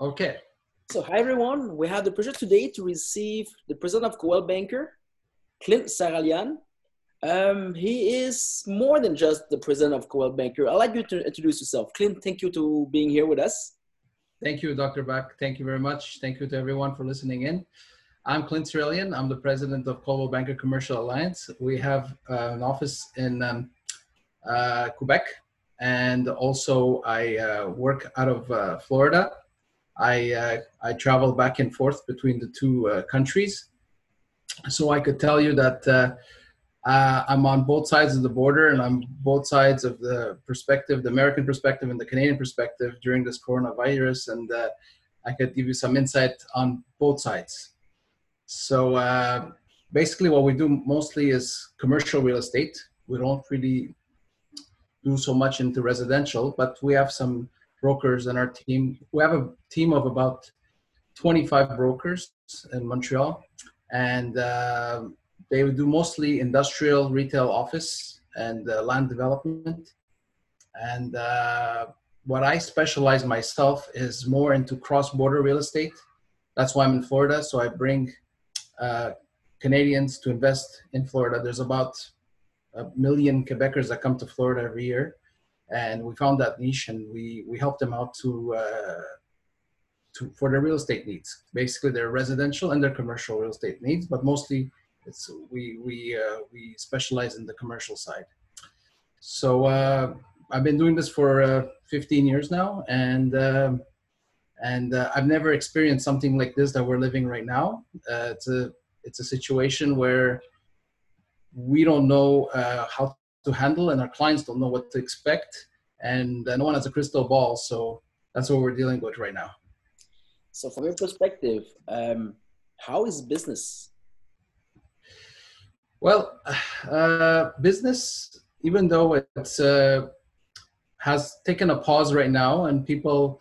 Okay. So, hi everyone. We have the pleasure today to receive the president of Coldwell Banker, Clint Saralian. Um, he is more than just the president of Coldwell Banker. I'd like you to introduce yourself. Clint, thank you to being here with us. Thank you, Dr. Bach. Thank you very much. Thank you to everyone for listening in. I'm Clint Saralian. I'm the president of Coldwell Banker Commercial Alliance. We have uh, an office in um, uh, Quebec, and also I uh, work out of uh, Florida. I uh, I travel back and forth between the two uh, countries, so I could tell you that uh, I'm on both sides of the border, and I'm both sides of the perspective, the American perspective and the Canadian perspective during this coronavirus, and I could give you some insight on both sides. So basically, what we do mostly is commercial real estate. We don't really do so much into residential, but we have some brokers in our team. We have a team of about 25 brokers in Montreal, and uh, they do mostly industrial, retail, office, and uh, land development. And uh, what I specialize myself is more into cross-border real estate. That's why I'm in Florida. So I bring uh, Canadians to invest in Florida. There's about a million Quebecers that come to Florida every year, and we found that niche and we we helped them out to uh, to for their real estate needs. Basically, their residential and their commercial real estate needs, but mostly it's we we uh, we specialize in the commercial side. So uh, I've been doing this for uh, 15 years now, and um, and uh, I've never experienced something like this that we're living right now. Uh, it's a it's a situation where we don't know uh, how to handle and our clients don't know what to expect and no one has a crystal ball so that's what we're dealing with right now so from your perspective um, how is business? Well uh, business even though it's uh, has taken a pause right now and people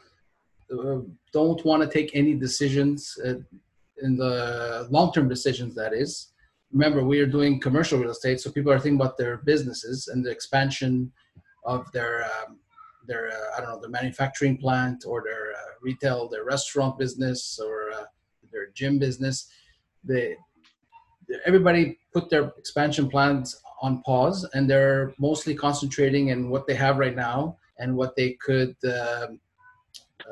uh, don't want to take any decisions uh, in the long-term decisions that is. Remember we are doing commercial real estate so people are thinking about their businesses and the expansion of their um, their uh, i don't know their manufacturing plant or their retail their restaurant business or uh, their gym business they everybody put their expansion plans on pause and they're mostly concentrating in what they have right now and what they could um,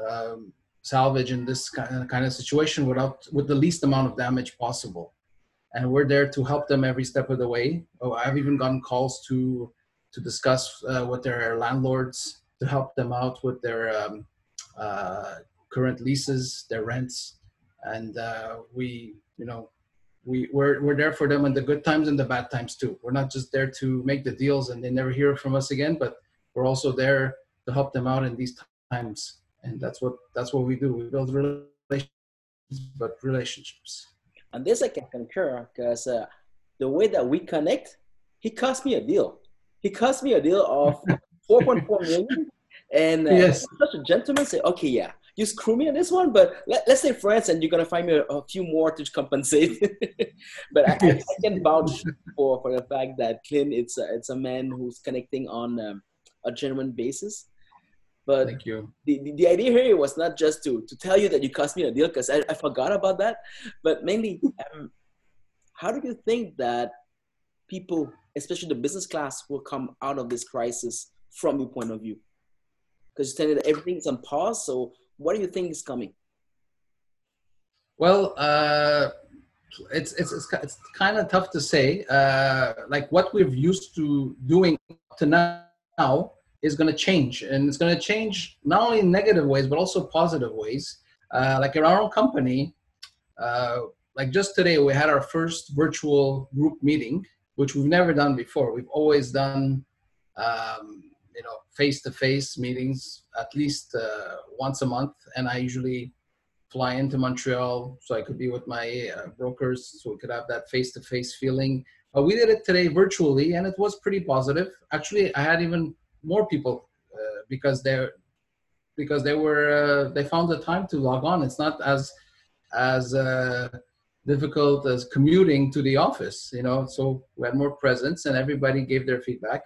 um, salvage in this kind of, kind of situation without with the least amount of damage possible and we're there to help them every step of the way. Oh, I've even gotten calls to to discuss uh, with their landlords to help them out with their um, current leases, their rents, and uh, we, you know, we we're we're there for them in the good times and the bad times too. We're not just there to make the deals and they never hear from us again, but we're also there to help them out in these times, and that's what that's what we do. We build relationships, but relationships. And this I can concur because uh, the way that we connect, he cost me a deal. He cost me a deal of 4.4 million. And uh, yes. such a gentleman say, okay, yeah, you screw me on this one, but let, us say France and you're going to find me a, a, few more to compensate. but I, yes. I, I, can vouch for, for the fact that Clint, it's a, it's a man who's connecting on um, a genuine basis. But Thank you. The, the, the, idea here was not just to, to tell you that you cost me a deal because I, I forgot about that, but mainly, um, how do you think that people, especially the business class, will come out of this crisis from your point of view? Because saying that everything's on pause. So, what do you think is coming? Well, uh, it's, it's, it's, it's kind of tough to say. Uh, like what we've used to doing to now is going to change and it's going to change not only in negative ways but also positive ways uh, like in our own company uh, like just today we had our first virtual group meeting which we've never done before we've always done um, you face-to-face meetings at least uh, once a month and i usually fly into montreal so i could be with my uh, brokers so we could have that face-to-face feeling but we did it today virtually and it was pretty positive actually i had even more people uh, because they're because they were uh, they found the time to log on. It's not as as uh, difficult as commuting to the office, you know. So we had more presence, and everybody gave their feedback.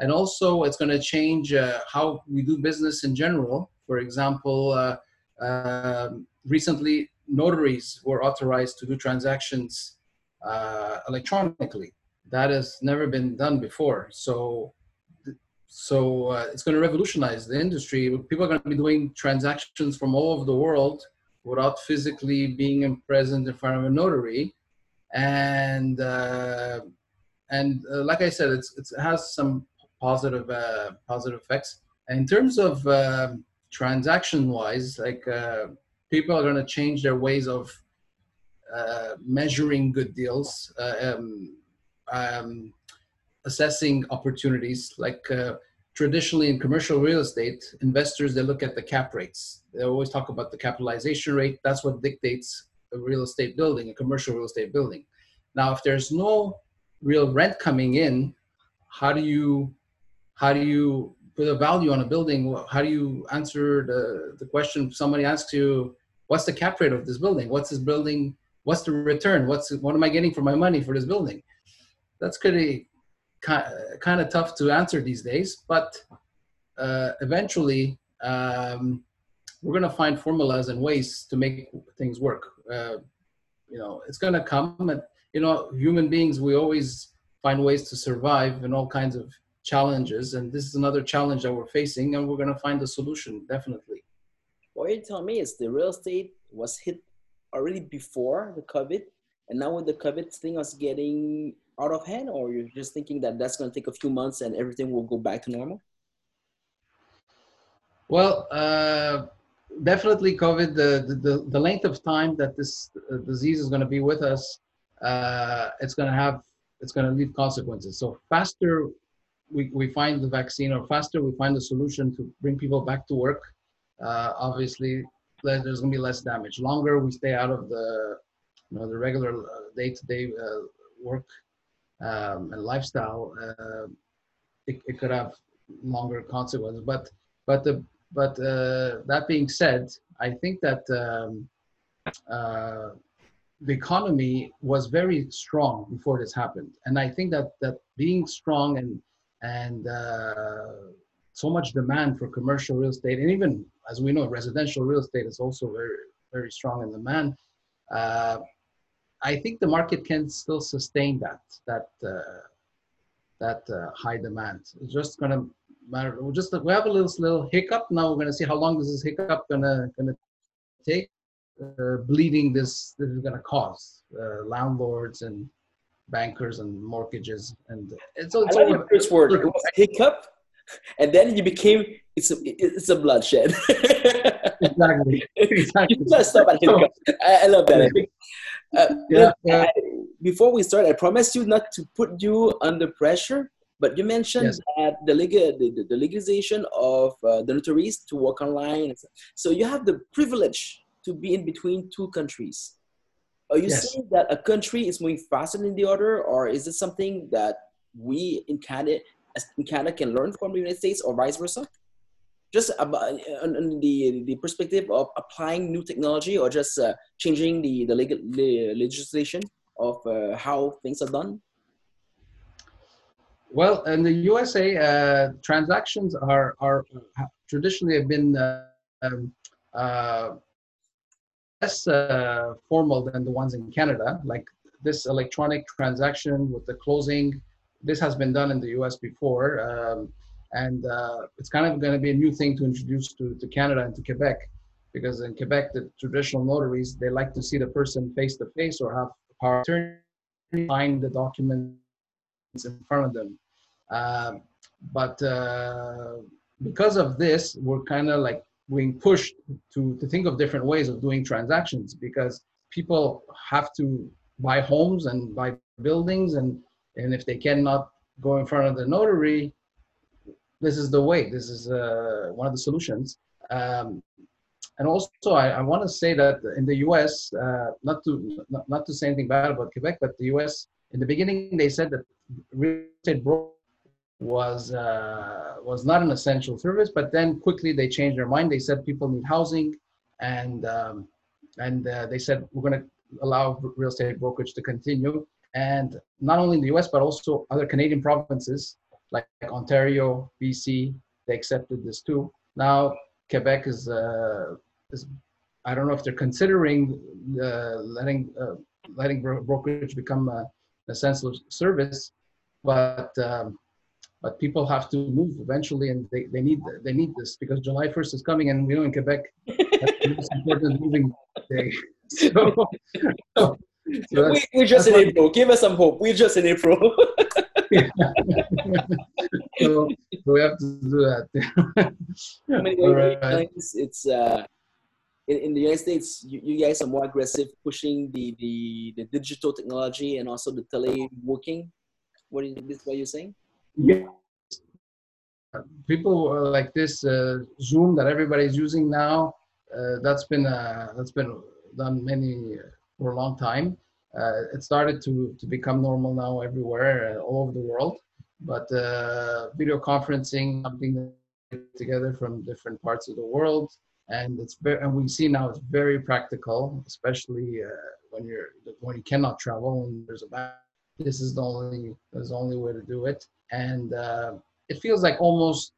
And also, it's going to change uh, how we do business in general. For example, uh, um, recently notaries were authorized to do transactions uh, electronically. That has never been done before. So, so uh, it's going to revolutionize the industry. People are going to be doing transactions from all over the world without physically being present in front of a notary, and uh, and uh, like I said, it's, it has some positive uh, positive effects. And in terms of um, transaction wise, like uh, people are going to change their ways of uh, measuring good deals, uh, um, um, assessing opportunities. Like uh, traditionally in commercial real estate, investors they look at the cap rates. They always talk about the capitalization rate. That's what dictates a real estate building, a commercial real estate building. Now, if there's no real rent coming in, how do you how do you put a value on a building? How do you answer the, the question somebody asks you, what's the cap rate of this building? What's this building? What's the return? What's what am I getting for my money for this building? That's pretty kind of tough to answer these days, but uh, eventually um, we're going to find formulas and ways to make things work. Uh, you know, it's going to come, and you know, human beings we always find ways to survive in all kinds of challenges, and this is another challenge that we're facing, and we're going to find a solution definitely. What you're telling me is the real estate was hit already before the COVID, and now with the COVID thing was getting out of hand, or you're just thinking that that's going to take a few months and everything will go back to normal? Well, uh, definitely COVID, the, the, the length of time that this uh, disease is going to be with us, uh, it's going to have, it's going to leave consequences. So faster we, we find the vaccine or faster we find the solution to bring people back to work, uh, obviously there's going to be less damage. Longer we stay out of the, you know, the regular uh, day-to-day uh, work um, and lifestyle, uh, it, it could have longer consequences. But but the but uh, that being said, I think that um, uh, the economy was very strong before this happened, and I think that that being strong and and uh, so much demand for commercial real estate, and even as we know, residential real estate is also very very strong in demand. Uh, I think the market can still sustain that that uh, that uh, high demand. It's just to matter. we just we have a little little hiccup. Now we're to see how long is this hiccup going to going to take. Uh, bleeding this this is to cause uh, landlords and bankers and mortgages and it's, it's I like first word it was hiccup and then you became it's a it's a bloodshed exactly exactly you stop at hiccup I, I love that uh, yeah, yeah. I, before we start, I promise you not to put you under pressure, but you mentioned yes. that the, legal, the, the, legalization of uh, the notaries to work online. So you have the privilege to be in between two countries. Are you yes. saying that a country is moving faster than the other, or is it something that we in Canada, in Canada can learn from the United States, or vice versa? just about on, the the perspective of applying new technology or just uh, changing the the, legal, the legislation of uh, how things are done well in the usa uh, transactions are are traditionally have been uh, um, uh, less uh, formal than the ones in canada like this electronic transaction with the closing this has been done in the us before um, and uh, it's kind of going to be a new thing to introduce to, to Canada and to Quebec, because in Quebec, the traditional notaries they like to see the person face to face or have power attorney sign the documents in front of them. Uh, but uh, because of this, we're kind of like being pushed to to think of different ways of doing transactions because people have to buy homes and buy buildings and and if they cannot go in front of the notary this is the way. This is uh, one of the solutions. Um, and also, I, I want to say that in the U.S., uh, not to not, not, to say anything bad about Quebec, but the U.S. in the beginning they said that real estate broker was uh, was not an essential service, but then quickly they changed their mind. They said people need housing, and um, and uh, they said we're going to allow real estate brokerage to continue. And not only in the U.S. but also other Canadian provinces like Ontario, BC, they accepted this too. Now Quebec is uh, is I don't know if they're considering uh, letting uh, letting bro- brokerage become a, essential service, but um, but people have to move eventually, and they, they need they need this because July 1st is coming, and we know in Quebec that's the most important moving day. So, so, so we, we're just in April. Give us some hope. We're just in April. so, so, we have to do that. I mean, right. it's uh, in, in the United States, you, you guys are more aggressive pushing the, the, the digital technology and also the teleworking. What is this? What you're saying? Yeah. People like this uh, Zoom that everybody's using now. Uh, that's been uh, that's been done many for a long time. Uh, it started to to become normal now everywhere, uh, all over the world. But uh, video conferencing, something together from different parts of the world, and it's very and we see now it's very practical especially uh, when you're when you cannot travel and there's a this is the only there's the only way to do it. And uh, it feels like almost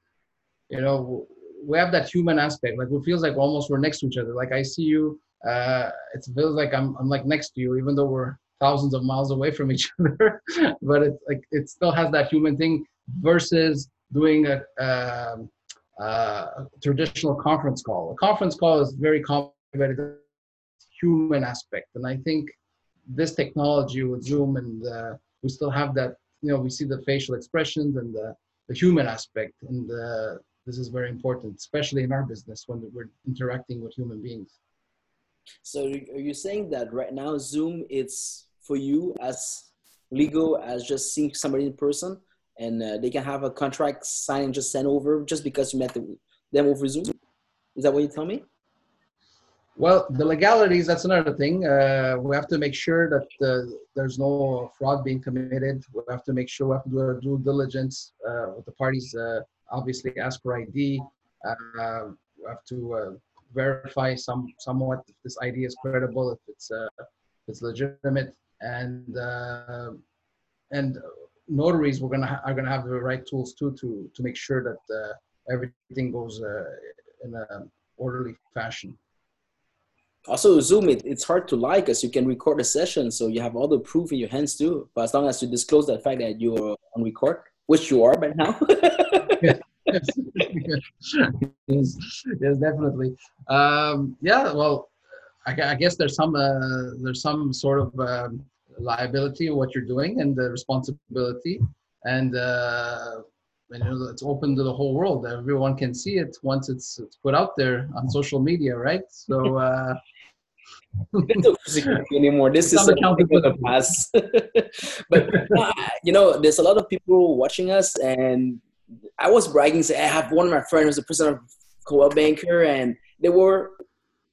you know we have that human aspect. Like it feels like almost we're next to each other. Like i see you uh, it feels like I'm, I'm like next to you even though we're thousands of miles away from each other. But it's like it still has that human thing versus doing a um, uh, traditional conference call. A conference call is very complicated. Human aspect, and I think this technology with Zoom and uh, we still have that. You know, we see the facial expressions and the, the human aspect, and uh, this is very important, especially in our business when we're interacting with human beings. So, are you saying that right now Zoom is for you as legal as just seeing somebody in person? and uh, they can have a contract signed and just sent over just because you met them over Zoom. Is that what you tell me? Well, the legalities, that's another thing. Uh, we have to make sure that uh, there's no fraud being committed. We have to make sure we have to do our due diligence uh, with the parties. Uh, obviously, ask for ID. Uh, we have to verify some somewhat if this ID is credible, if it's if it's legitimate, and and notaries we're gonna ha- are gonna have the right tools too to to make sure that uh, everything goes uh, in an orderly fashion. Also, Zoom it, it's hard to lie because you can record a session, so you have all the proof in your hands too. But as long as you disclose the fact that you're on record, which you are by now. yes, yes, yes, yes, definitely. Um, yeah, well, I, I, guess there's some uh, there's some sort of um, liability of what you're doing and the responsibility and uh, you know, it's open to the whole world everyone can see it once it's, it's put out there on social media right so uh, anymore this is the past but uh, you know there's a lot of people watching us and i was bragging say i have one of my friends who's a president of Coldwell Banker and they were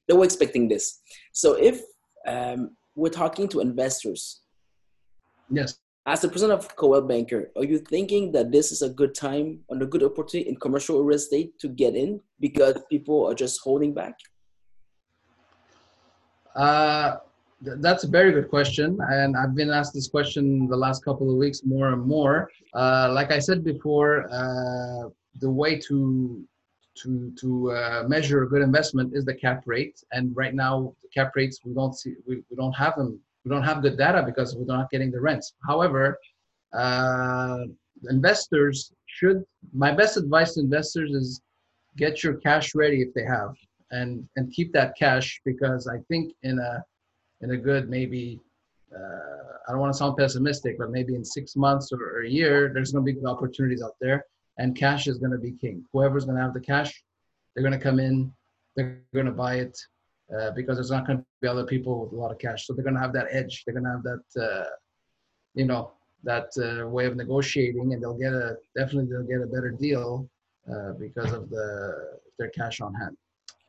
they were expecting this so if um, we're talking to investors. Yes. As the president of Coldwell Banker, are you thinking that this is a good time and a good opportunity in commercial real estate to get in because people are just holding back? Uh, that's a very good question, and I've been asked this question the last couple of weeks more and more. Uh, like I said before, uh, the way to to to uh, measure a good investment is the cap rate. And right now, the cap rates we don't see we, we don't have them. We don't have good data because we're not getting the rents. However, uh, investors should. My best advice to investors is get your cash ready if they have, and and keep that cash because I think in a in a good maybe uh, I don't want to sound pessimistic, but maybe in six months or, or a year, there's going to be opportunities out there and cash is going to be king. Whoever's going to have the cash, they're going to come in, they're going to buy it uh, because there's not going to be other people with a lot of cash. So they're going to have that edge. They're going to have that, uh, you know, that uh, way of negotiating, and they'll get a definitely they'll get a better deal uh, because of the their cash on hand.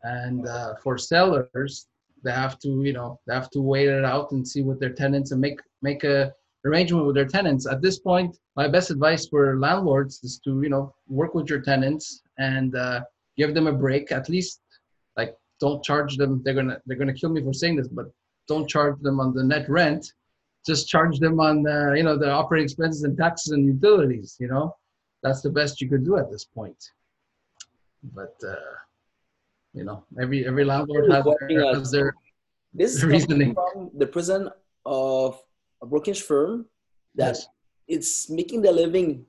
And uh, for sellers, they have to, you know, they have to wait it out and see what their tenants and make make a arrangement with their tenants. At this point, my best advice for landlords is to you know work with your tenants and uh, give them a break. At least like don't charge them. They're gonna they're gonna kill me for saying this, but don't charge them on the net rent. Just charge them on the, you know the operating expenses and taxes and utilities. You know, that's the best you could do at this point. But uh, you know, every every landlord has their, has their this is reasoning from the president of a brokerage firm that yes. it's making the living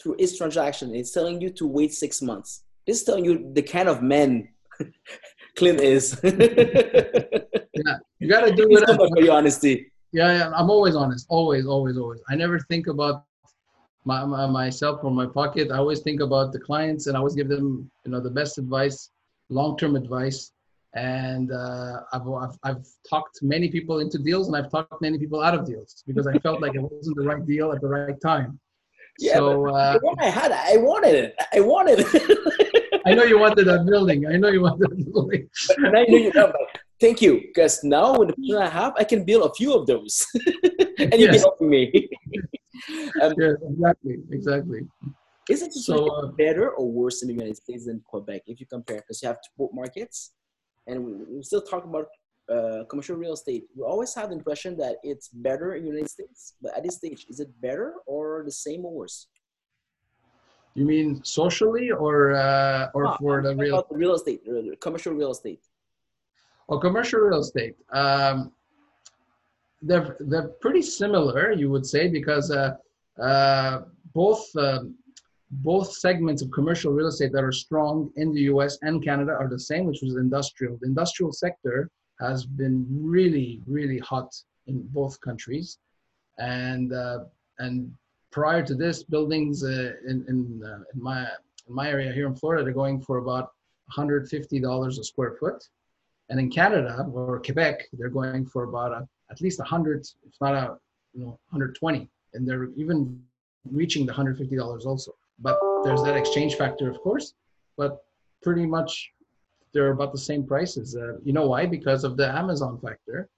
through its transaction. It's telling you to wait six months. This is telling you the kind of man Clint is. yeah, you got to do it. So much for your honesty. Yeah, yeah, I'm always honest. Always, always, always. I never think about my, my, myself or my pocket. I always think about the clients, and I always give them, you know, the best advice, long-term advice. And uh, I've, I've, I've talked many people into deals, and I've talked many people out of deals because I felt like it wasn't the right deal at the right time. Yeah, so uh, I had, I wanted it. I wanted it. I know you wanted that building. I know you wanted that building. and I know you know, thank you, because now with the plan I have, I can build a few of those, and you'll be helping me. um, yes, exactly, exactly. Is it so, uh, better or worse in the United States than Quebec if you compare? Because you have both markets, and we, still talk about uh, commercial real estate, we always have the impression that it's better in the United States. But at this stage, is it better or the same or worse? You mean socially or uh, or ah, for the real the real estate, commercial real estate? Well, commercial real estate. Um, they're they're pretty similar, you would say, because uh, uh, both um, both segments of commercial real estate that are strong in the U.S. and Canada are the same, which was industrial. The industrial sector has been really, really hot in both countries. And, uh, and prior to this, buildings uh, in, in, uh, in, my, in my area here in Florida, they're going for about $150 a square foot. And in Canada or Quebec, they're going for about a, at least 100, if not a, you know, 120. And they're even reaching the $150 also. But there's that exchange factor, of course. But pretty much they're about the same prices. Uh, you know why? Because of the Amazon factor.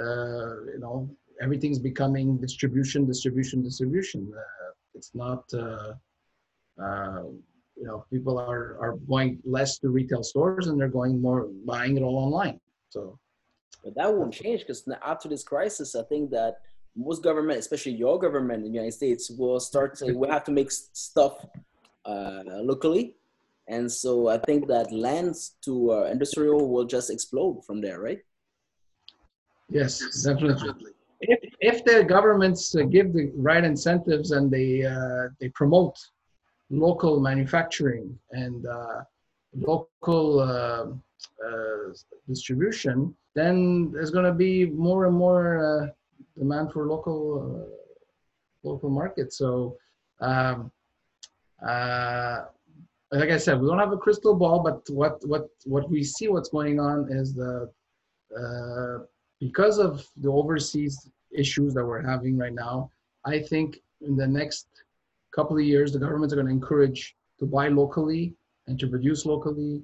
Uh, you know, everything's becoming distribution, distribution, distribution. Uh, it's not, uh, uh, you know, people are, are going less to retail stores and they're going more buying it all online. So, but that won't change because after this crisis, I think that most government, especially your government in the United States, will start to we have to make stuff uh, locally and so I think that lands to uh, industrial will just explode from there, right? Yes, definitely. If, if the governments uh, give the right incentives and they uh, they promote local manufacturing and uh, local uh, distribution, then there's going to be more and more demand for local local markets. So. Um, like I said, we don't have a crystal ball, but what what what we see what's going on is the uh, because of the overseas issues that we're having right now. I think in the next couple of years, the governments are going to encourage to buy locally and to produce locally.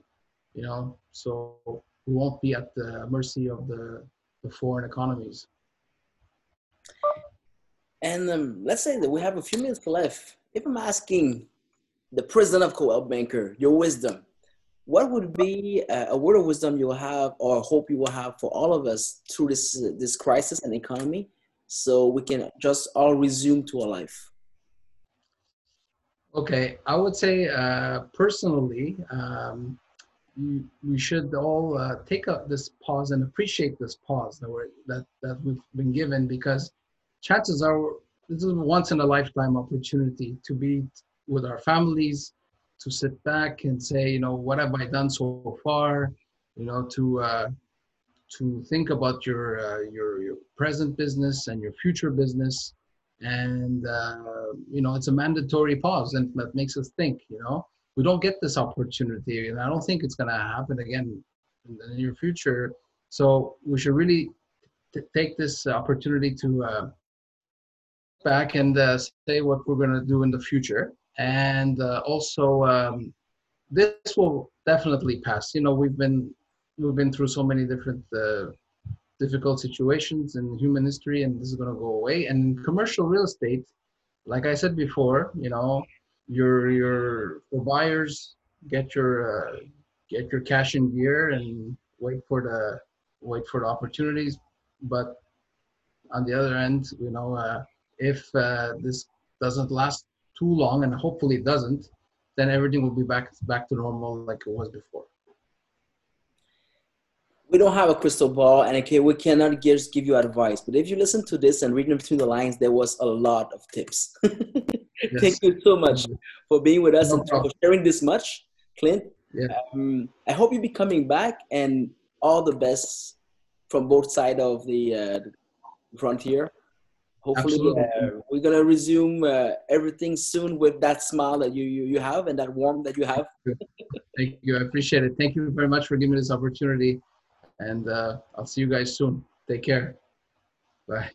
You know, so we won't be at the mercy of the the foreign economies. And um, let's say that we have a few minutes left. If I'm asking the president of Coldwell Banker, your wisdom. What would be a word of wisdom you will have, or hope you will have for all of us through this this crisis and economy, so we can just all resume to our life? Okay, I would say uh, personally, um, we should all uh, take up this pause and appreciate this pause that we're that that we've been given because chances are this is a once in a lifetime opportunity to be with our families to sit back and say, you know, what have I done so far? You know, to uh, to think about your uh, your your present business and your future business, and uh, you know, it's a mandatory pause, and that makes us think. You know, we don't get this opportunity, and I don't think it's going to happen again in the near future. So we should really t- take this opportunity to uh, back and uh, say what we're going to do in the future and uh, also um, this will definitely pass. You know, we've been we've been through so many different uh, difficult situations in human history, and this is going to go away. And commercial real estate, like I said before, you know, your your for buyers get your uh, get your cash in gear and wait for the wait for the opportunities. But on the other end, you know, uh, if uh, this doesn't last too long, and hopefully it doesn't, then everything will be back back to normal like it was before. we don't have a crystal ball, and okay, we cannot just give you advice. But if you listen to this and read between the lines, there was a lot of tips. yes. Thank you so much for being with us no and problem. for sharing this much, Clint. Yeah. Um, I hope you'll be coming back, and all the best from both sides of the uh, frontier. Hopefully, uh, we're gonna resume uh, everything soon with that smile that you, you you have and that warmth that you have. Thank you. I appreciate it. Thank you very much for giving me this opportunity, and uh, I'll see you guys soon. Take care. Bye.